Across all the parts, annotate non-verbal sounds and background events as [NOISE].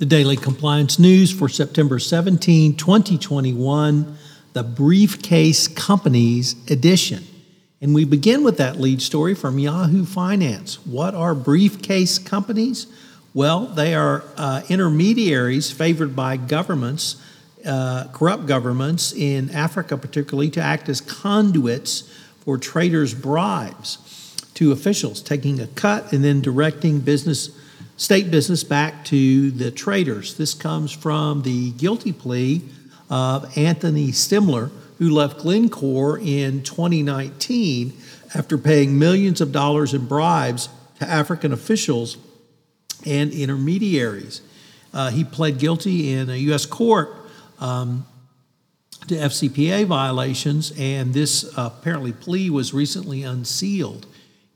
The Daily Compliance News for September 17, 2021, the Briefcase Companies edition. And we begin with that lead story from Yahoo Finance. What are briefcase companies? Well, they are uh, intermediaries favored by governments, uh, corrupt governments in Africa, particularly, to act as conduits for traders' bribes to officials, taking a cut and then directing business state business back to the traders. This comes from the guilty plea of Anthony Stimler, who left Glencore in 2019 after paying millions of dollars in bribes to African officials and intermediaries. Uh, he pled guilty in a U.S. court um, to FCPA violations, and this uh, apparently plea was recently unsealed.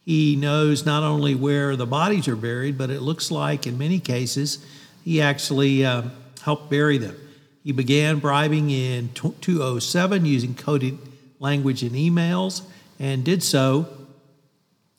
He knows not only where the bodies are buried, but it looks like in many cases he actually uh, helped bury them. He began bribing in 2007 using coded language in emails and did so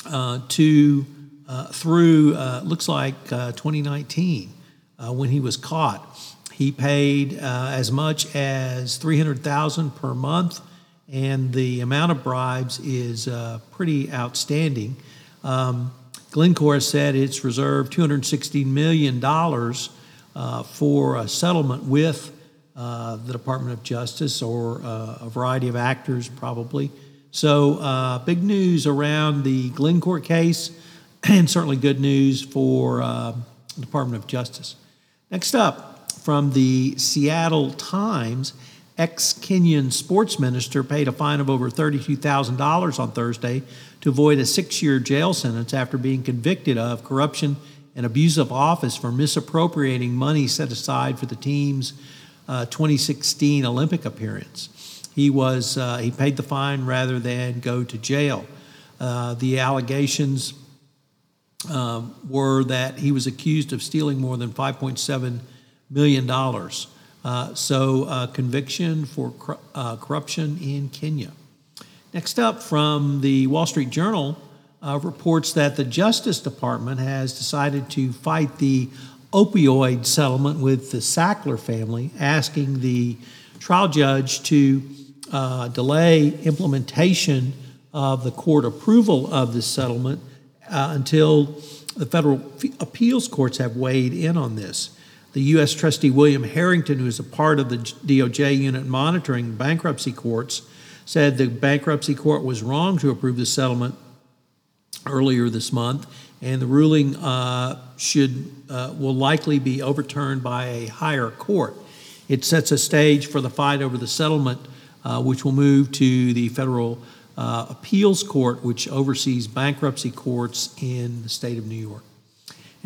uh, to uh, through uh, looks like uh, 2019 uh, when he was caught. He paid as much as 300,000 per month and the amount of bribes is uh, pretty outstanding. Um, Glencore said it's reserved $260 million uh, for a settlement with uh, the Department of Justice or uh, a variety of actors, probably. So, uh, big news around the Glencore case, [CLEARS THROAT] and certainly good news for uh, the Department of Justice. Next up, from the Seattle Times, ex Kenyan sports minister paid a fine of over $32,000 on Thursday to avoid a six year jail sentence after being convicted of corruption and abuse of office for misappropriating money set aside for the team's uh, 2016 Olympic appearance. He was uh, he paid the fine rather than go to jail. Uh, the allegations um, were that he was accused of stealing more than 5.7 million dollars. Uh, so, uh, conviction for cor- uh, corruption in Kenya. Next up, from the Wall Street Journal, uh, reports that the Justice Department has decided to fight the opioid settlement with the Sackler family, asking the trial judge to uh, delay implementation of the court approval of this settlement until the federal appeals courts have weighed in on this. The U.S. trustee William Harrington, who is a part of the DOJ unit monitoring bankruptcy courts, said the bankruptcy court was wrong to approve the settlement earlier this month, and the ruling uh, should uh, will likely be overturned by a higher court. It sets a stage for the fight over the settlement, uh, which will move to the federal uh, appeals court, which oversees bankruptcy courts in the state of New York.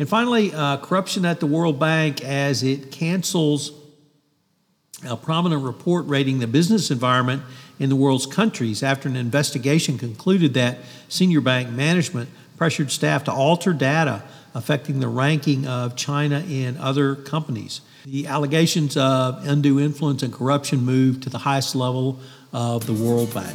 And finally, uh, corruption at the World Bank as it cancels a prominent report rating the business environment in the world's countries after an investigation concluded that senior bank management pressured staff to alter data affecting the ranking of China in other companies. The allegations of undue influence and corruption moved to the highest level of the World Bank.